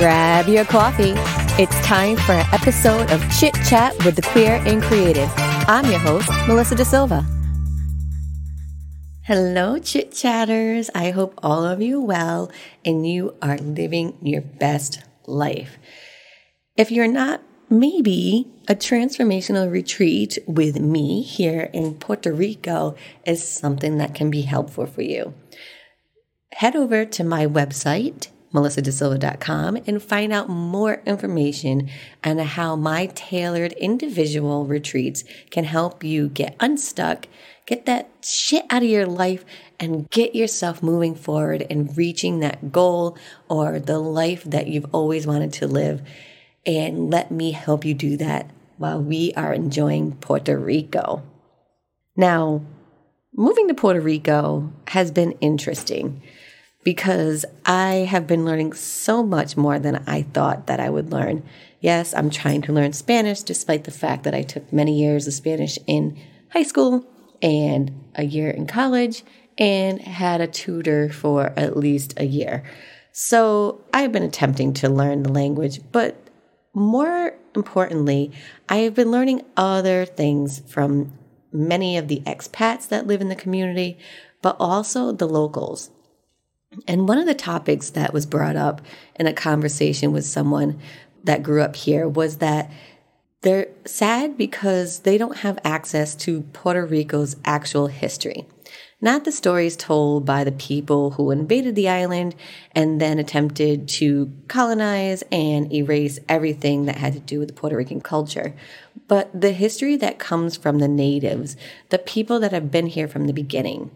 Grab your coffee. It's time for an episode of Chit Chat with the Queer and Creative. I'm your host, Melissa Da Silva. Hello, chit chatters. I hope all of you well and you are living your best life. If you're not, maybe a transformational retreat with me here in Puerto Rico is something that can be helpful for you. Head over to my website, melissadasilva.com, and find out more information on how my tailored individual retreats can help you get unstuck, get that shit out of your life, and get yourself moving forward and reaching that goal or the life that you've always wanted to live. And let me help you do that while we are enjoying Puerto Rico. Now, moving to Puerto Rico has been interesting because I have been learning so much more than I thought that I would learn. Yes, I'm trying to learn Spanish despite the fact that I took many years of Spanish in high school and a year in college and had a tutor for at least a year. So I've been attempting to learn the language, but more importantly, I have been learning other things from many of the expats that live in the community, but also the locals. And one of the topics that was brought up in a conversation with someone that grew up here was that they're sad because they don't have access to Puerto Rico's actual history. Not the stories told by the people who invaded the island and then attempted to colonize and erase everything that had to do with the Puerto Rican culture, but the history that comes from the natives, the people that have been here from the beginning.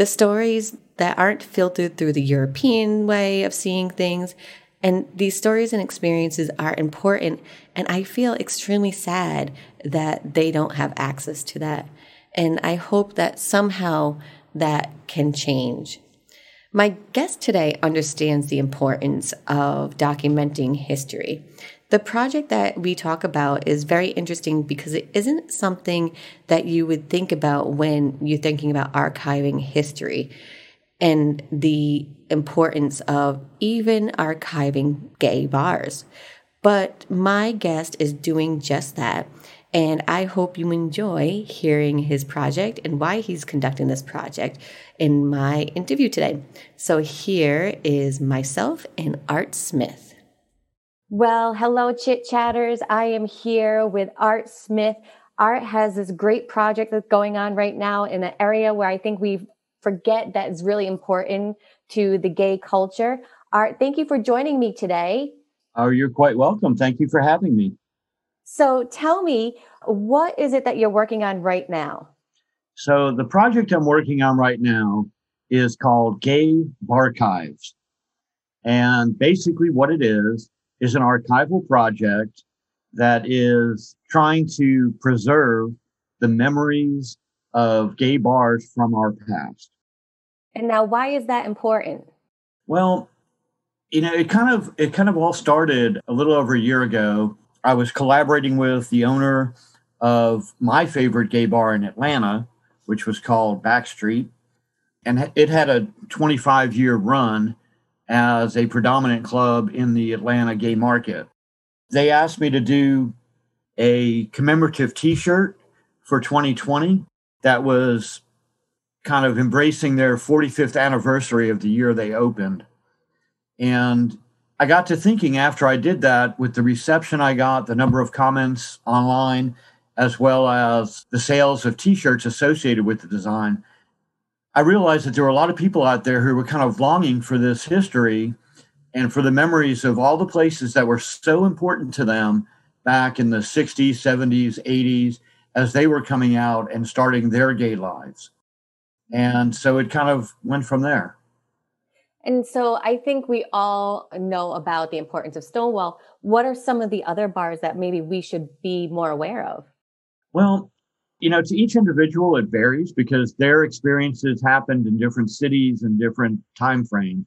The stories that aren't filtered through the European way of seeing things. And these stories and experiences are important. And I feel extremely sad that they don't have access to that. And I hope that somehow that can change. My guest today understands the importance of documenting history. The project that we talk about is very interesting because it isn't something that you would think about when you're thinking about archiving history and the importance of even archiving gay bars. But my guest is doing just that. And I hope you enjoy hearing his project and why he's conducting this project in my interview today. So here is myself and Art Smith. Well, hello, chit chatters. I am here with Art Smith. Art has this great project that's going on right now in an area where I think we forget that is really important to the gay culture. Art, thank you for joining me today. Oh, you're quite welcome. Thank you for having me. So tell me, what is it that you're working on right now? So the project I'm working on right now is called Gay Barchives. And basically what it is, is an archival project that is trying to preserve the memories of gay bars from our past. And now why is that important? Well, you know, it kind of it kind of all started a little over a year ago. I was collaborating with the owner of my favorite gay bar in Atlanta, which was called Backstreet, and it had a 25 year run as a predominant club in the Atlanta gay market. They asked me to do a commemorative t shirt for 2020 that was kind of embracing their 45th anniversary of the year they opened. And I got to thinking after I did that with the reception I got, the number of comments online, as well as the sales of t shirts associated with the design, I realized that there were a lot of people out there who were kind of longing for this history and for the memories of all the places that were so important to them back in the 60s, 70s, 80s, as they were coming out and starting their gay lives. And so it kind of went from there. And so I think we all know about the importance of Stonewall. What are some of the other bars that maybe we should be more aware of? Well, you know, to each individual, it varies because their experiences happened in different cities and different time frames.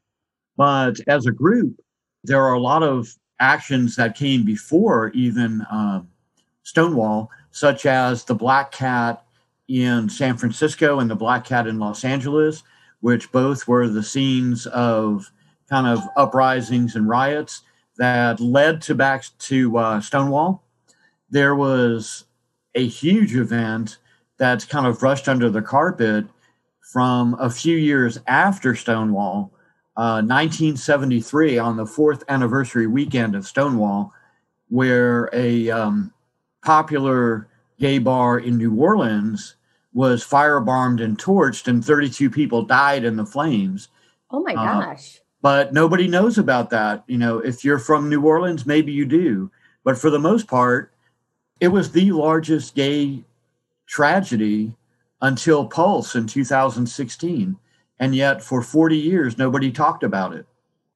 But as a group, there are a lot of actions that came before even uh, Stonewall, such as the Black Cat in San Francisco and the Black Cat in Los Angeles, which both were the scenes of kind of uprisings and riots that led to back to uh, Stonewall. There was a huge event that's kind of brushed under the carpet from a few years after Stonewall, uh, 1973, on the fourth anniversary weekend of Stonewall, where a um, popular gay bar in New Orleans was firebombed and torched, and 32 people died in the flames. Oh my uh, gosh. Uh, but nobody knows about that. You know, if you're from New Orleans, maybe you do. But for the most part, it was the largest gay tragedy until Pulse in 2016. And yet, for 40 years, nobody talked about it.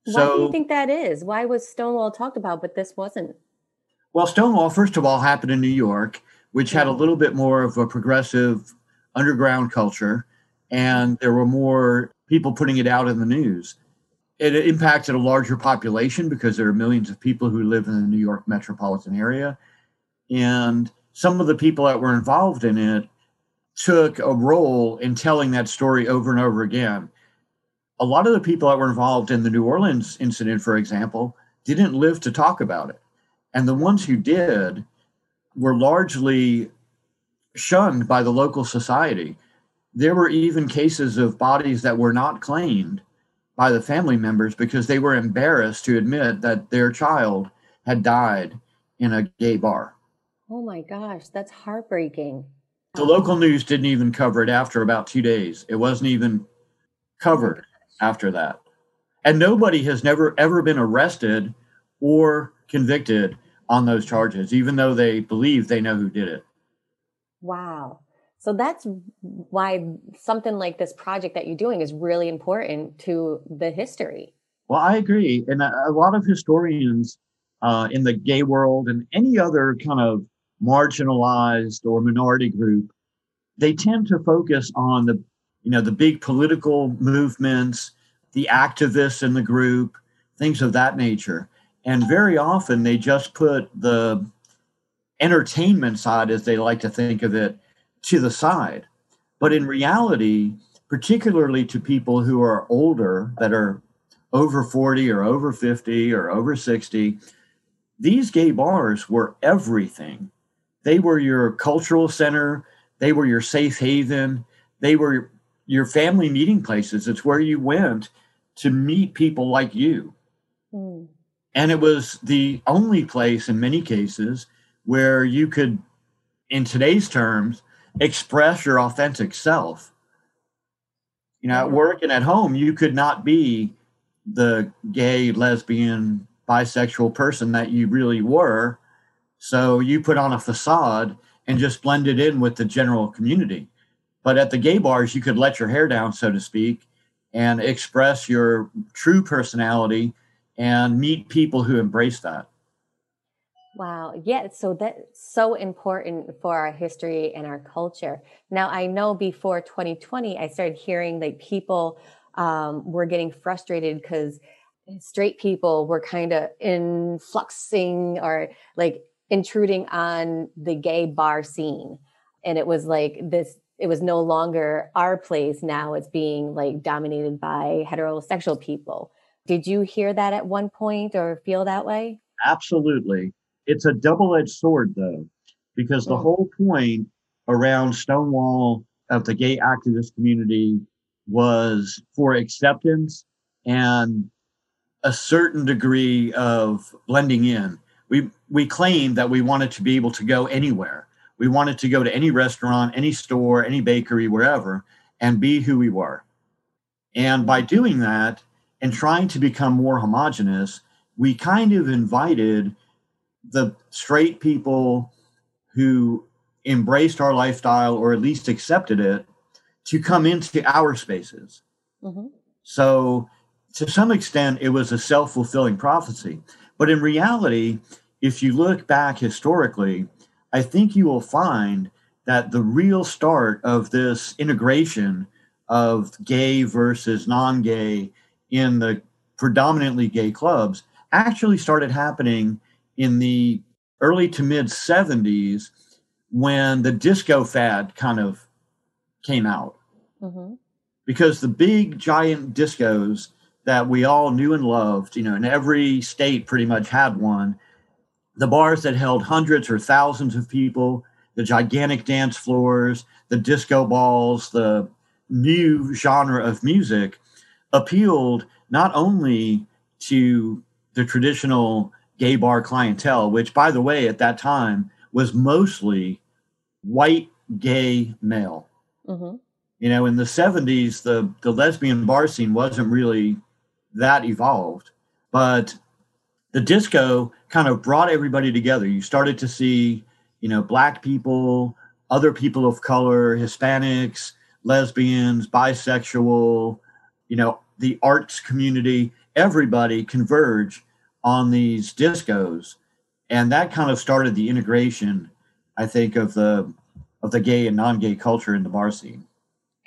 Why so, do you think that is? Why was Stonewall talked about, but this wasn't? Well, Stonewall, first of all, happened in New York, which had a little bit more of a progressive underground culture, and there were more people putting it out in the news. It impacted a larger population because there are millions of people who live in the New York metropolitan area. And some of the people that were involved in it took a role in telling that story over and over again. A lot of the people that were involved in the New Orleans incident, for example, didn't live to talk about it. And the ones who did were largely shunned by the local society. There were even cases of bodies that were not claimed by the family members because they were embarrassed to admit that their child had died in a gay bar. Oh my gosh, that's heartbreaking. The local news didn't even cover it after about two days. It wasn't even covered after that. And nobody has never ever been arrested or convicted on those charges, even though they believe they know who did it. Wow. So that's why something like this project that you're doing is really important to the history. Well, I agree. And a, a lot of historians uh, in the gay world and any other kind of marginalized or minority group, they tend to focus on the, you know, the big political movements, the activists in the group, things of that nature. And very often they just put the entertainment side, as they like to think of it, to the side. But in reality, particularly to people who are older, that are over 40 or over 50 or over 60, these gay bars were everything they were your cultural center, they were your safe haven, they were your family meeting places. It's where you went to meet people like you. Mm. And it was the only place in many cases where you could, in today's terms, express your authentic self. You know, at work and at home, you could not be the gay, lesbian, bisexual person that you really were so you put on a facade and just blended in with the general community. But at the gay bars, you could let your hair down, so to speak, and express your true personality and meet people who embrace that. Wow. Yeah. So that's so important for our history and our culture. Now, I know before 2020, I started hearing like people um, were getting frustrated because straight people were kind of influxing or like intruding on the gay bar scene. And it was like this, it was no longer our place. Now it's being like dominated by heterosexual people. Did you hear that at one point or feel that way? Absolutely. It's a double edged sword, though, because the mm. whole point around Stonewall of the gay activist community was for acceptance and a certain degree of blending in we we claimed that we wanted to be able to go anywhere. We wanted to go to any restaurant, any store, any bakery, wherever, and be who we were. And by doing that and trying to become more homogenous, we kind of invited the straight people who embraced our lifestyle or at least accepted it to come into our spaces. Mm-hmm. So, to some extent, it was a self fulfilling prophecy. But in reality, if you look back historically, I think you will find that the real start of this integration of gay versus non gay in the predominantly gay clubs actually started happening in the early to mid 70s when the disco fad kind of came out. Mm-hmm. Because the big giant discos that we all knew and loved, you know, and every state pretty much had one. The bars that held hundreds or thousands of people, the gigantic dance floors, the disco balls, the new genre of music appealed not only to the traditional gay bar clientele, which, by the way, at that time was mostly white gay male. Mm-hmm. You know, in the 70s, the, the lesbian bar scene wasn't really that evolved, but the disco kind of brought everybody together. You started to see, you know, black people, other people of color, Hispanics, lesbians, bisexual, you know, the arts community, everybody converge on these discos. And that kind of started the integration, I think, of the of the gay and non-gay culture in the bar scene.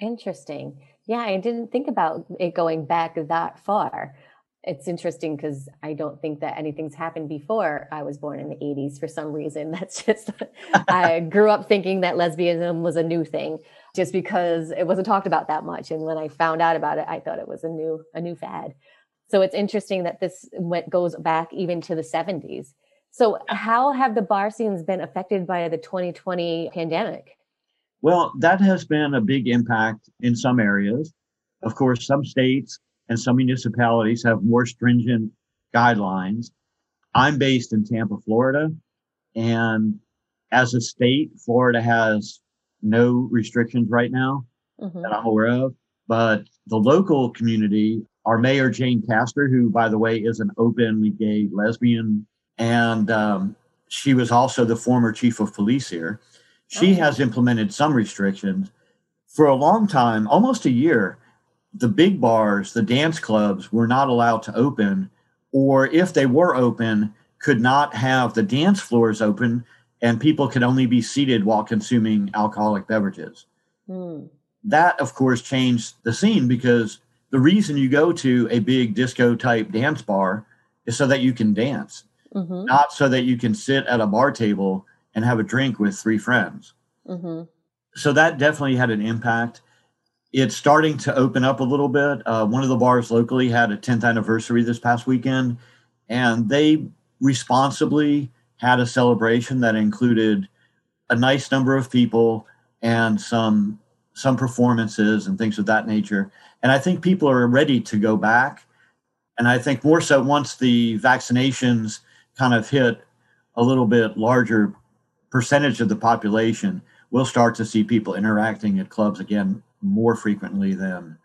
Interesting. Yeah, I didn't think about it going back that far. It's interesting because I don't think that anything's happened before I was born in the 80s for some reason. That's just, I grew up thinking that lesbianism was a new thing just because it wasn't talked about that much. And when I found out about it, I thought it was a new, a new fad. So it's interesting that this went, goes back even to the 70s. So, how have the bar scenes been affected by the 2020 pandemic? Well, that has been a big impact in some areas. Of course, some states and some municipalities have more stringent guidelines. I'm based in Tampa, Florida, and as a state, Florida has no restrictions right now mm-hmm. that I'm aware of. But the local community, our mayor, Jane Castor, who, by the way, is an openly gay lesbian and um, she was also the former chief of police here. She oh. has implemented some restrictions. For a long time, almost a year, the big bars, the dance clubs were not allowed to open, or if they were open, could not have the dance floors open, and people could only be seated while consuming alcoholic beverages. Mm. That, of course, changed the scene because the reason you go to a big disco type dance bar is so that you can dance mm-hmm. not so that you can sit at a bar table and have a drink with three friends. Mm-hmm. So that definitely had an impact. It's starting to open up a little bit. Uh, one of the bars locally had a 10th anniversary this past weekend, and they responsibly had a celebration that included a nice number of people and some some performances and things of that nature. And I think people are ready to go back. And I think more so once the vaccinations kind of hit a little bit larger percentage of the population, we'll start to see people interacting at clubs again more frequently than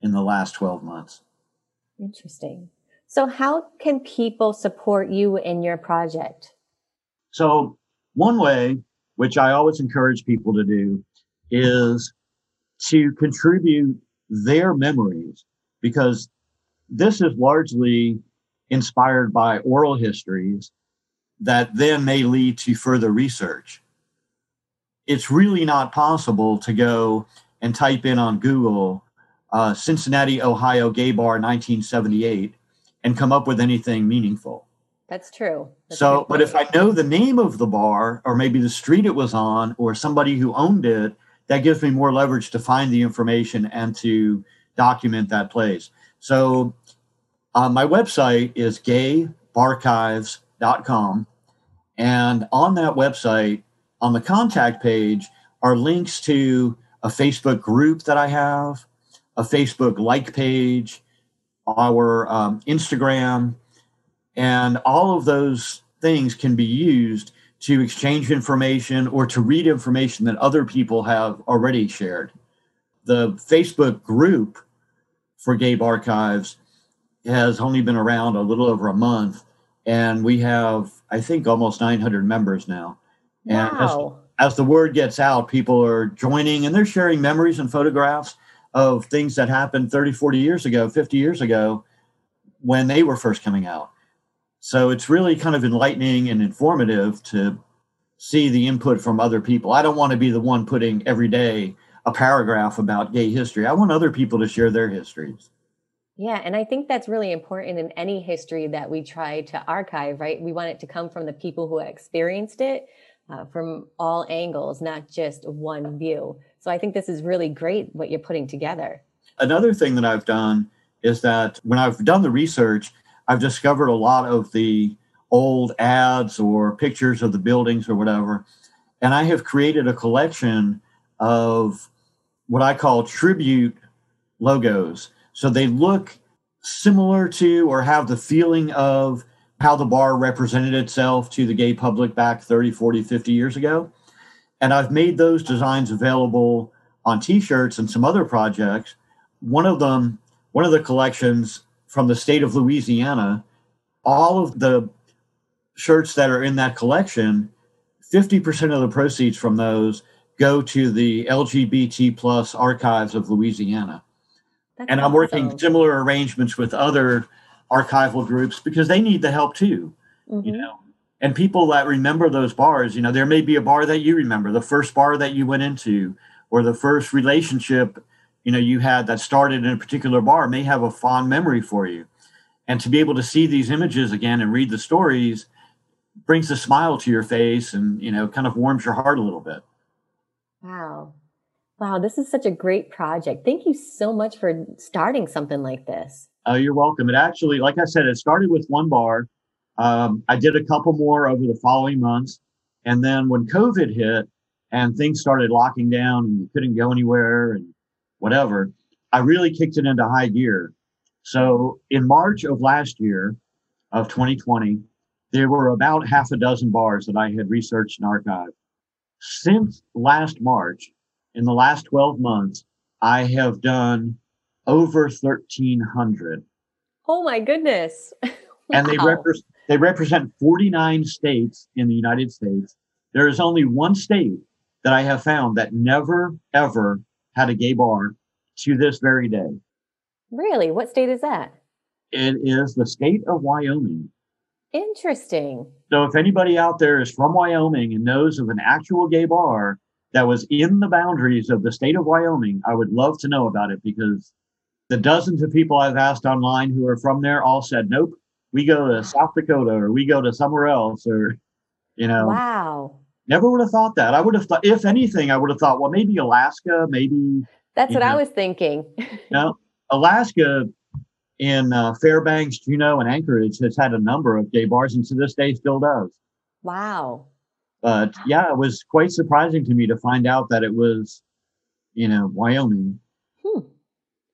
in the last 12 months. Interesting. So, how can people support you in your project? So, one way, which I always encourage people to do, is to contribute their memories because this is largely inspired by oral histories that then may lead to further research. It's really not possible to go and type in on Google uh, Cincinnati, Ohio gay bar 1978 and come up with anything meaningful. That's true. That's so, but if I know the name of the bar or maybe the street it was on or somebody who owned it, that gives me more leverage to find the information and to document that place. So uh, my website is gaybarchives.com. And on that website, on the contact page, are links to a Facebook group that I have, a Facebook like page, our um, Instagram, and all of those things can be used to exchange information or to read information that other people have already shared. The Facebook group for Gay Barchives has only been around a little over a month, and we have, I think, almost 900 members now. And wow. as, as the word gets out, people are joining and they're sharing memories and photographs of things that happened 30, 40 years ago, 50 years ago when they were first coming out. So it's really kind of enlightening and informative to see the input from other people. I don't want to be the one putting every day a paragraph about gay history. I want other people to share their histories. Yeah, and I think that's really important in any history that we try to archive, right? We want it to come from the people who experienced it uh, from all angles, not just one view. So I think this is really great what you're putting together. Another thing that I've done is that when I've done the research, I've discovered a lot of the old ads or pictures of the buildings or whatever. And I have created a collection of what I call tribute logos. So they look similar to or have the feeling of how the bar represented itself to the gay public back 30, 40, 50 years ago. And I've made those designs available on t shirts and some other projects. One of them, one of the collections from the state of Louisiana, all of the shirts that are in that collection, 50% of the proceeds from those go to the LGBT plus archives of Louisiana. That's and I'm working similar arrangements with other archival groups because they need the help too. Mm-hmm. You know, and people that remember those bars, you know, there may be a bar that you remember, the first bar that you went into, or the first relationship, you know, you had that started in a particular bar may have a fond memory for you. And to be able to see these images again and read the stories brings a smile to your face and, you know, kind of warms your heart a little bit. Wow. Wow, this is such a great project. Thank you so much for starting something like this. Oh, you're welcome. It actually, like I said, it started with one bar. Um, I did a couple more over the following months. And then when COVID hit and things started locking down and you couldn't go anywhere and whatever, I really kicked it into high gear. So in March of last year, of 2020, there were about half a dozen bars that I had researched and archived. Since last March, in the last 12 months, I have done over 1,300. Oh my goodness. wow. And they, repre- they represent 49 states in the United States. There is only one state that I have found that never, ever had a gay bar to this very day. Really? What state is that? It is the state of Wyoming. Interesting. So if anybody out there is from Wyoming and knows of an actual gay bar that was in the boundaries of the state of Wyoming, I would love to know about it because the dozens of people I've asked online who are from there all said, nope, we go to South Dakota or we go to somewhere else or, you know. Wow. Never would have thought that. I would have thought, if anything, I would have thought, well, maybe Alaska, maybe. That's what know, I was thinking. you know, Alaska in uh, Fairbanks, Juneau, and Anchorage has had a number of gay bars, and to this day still does. Wow. But yeah, it was quite surprising to me to find out that it was, you know, Wyoming. Hmm.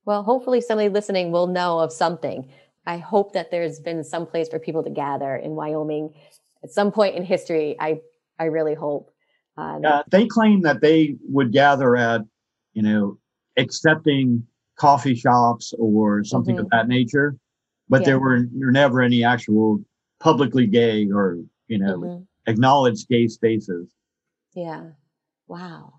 Well, hopefully somebody listening will know of something. I hope that there's been some place for people to gather in Wyoming at some point in history. I I really hope. Uh, uh, they claim that they would gather at, you know, accepting coffee shops or something mm-hmm. of that nature, but yeah. there were never any actual publicly gay or you know mm-hmm. Acknowledged gay spaces. Yeah. Wow.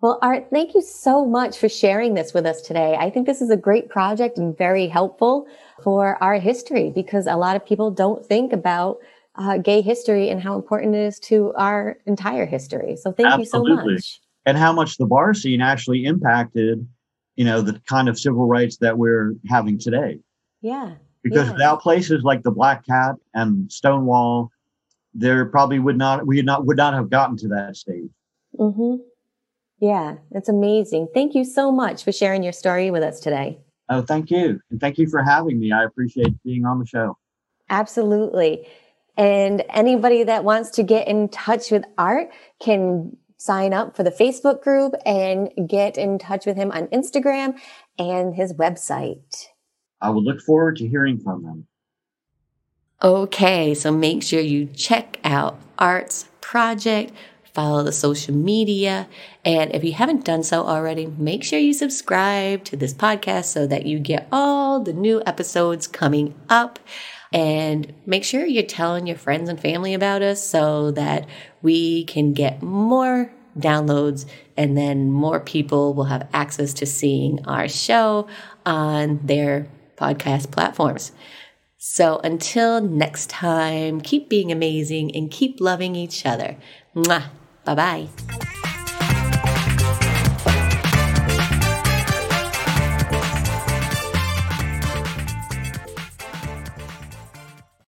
Well, Art, thank you so much for sharing this with us today. I think this is a great project and very helpful for our history because a lot of people don't think about uh, gay history and how important it is to our entire history. So thank Absolutely. you so much. And how much the bar scene actually impacted you know the kind of civil rights that we're having today yeah because yeah. without places like the black cat and stonewall there probably would not we not would not have gotten to that stage. Mm-hmm. yeah that's amazing. Thank you so much for sharing your story with us today. Oh thank you. And thank you for having me. I appreciate being on the show. Absolutely. And anybody that wants to get in touch with art can sign up for the Facebook group and get in touch with him on Instagram and his website. I will look forward to hearing from them. Okay, so make sure you check out Art's project, follow the social media, and if you haven't done so already, make sure you subscribe to this podcast so that you get all the new episodes coming up. And make sure you're telling your friends and family about us so that we can get more downloads and then more people will have access to seeing our show on their podcast platforms. So until next time, keep being amazing and keep loving each other. Mwah. Bye bye.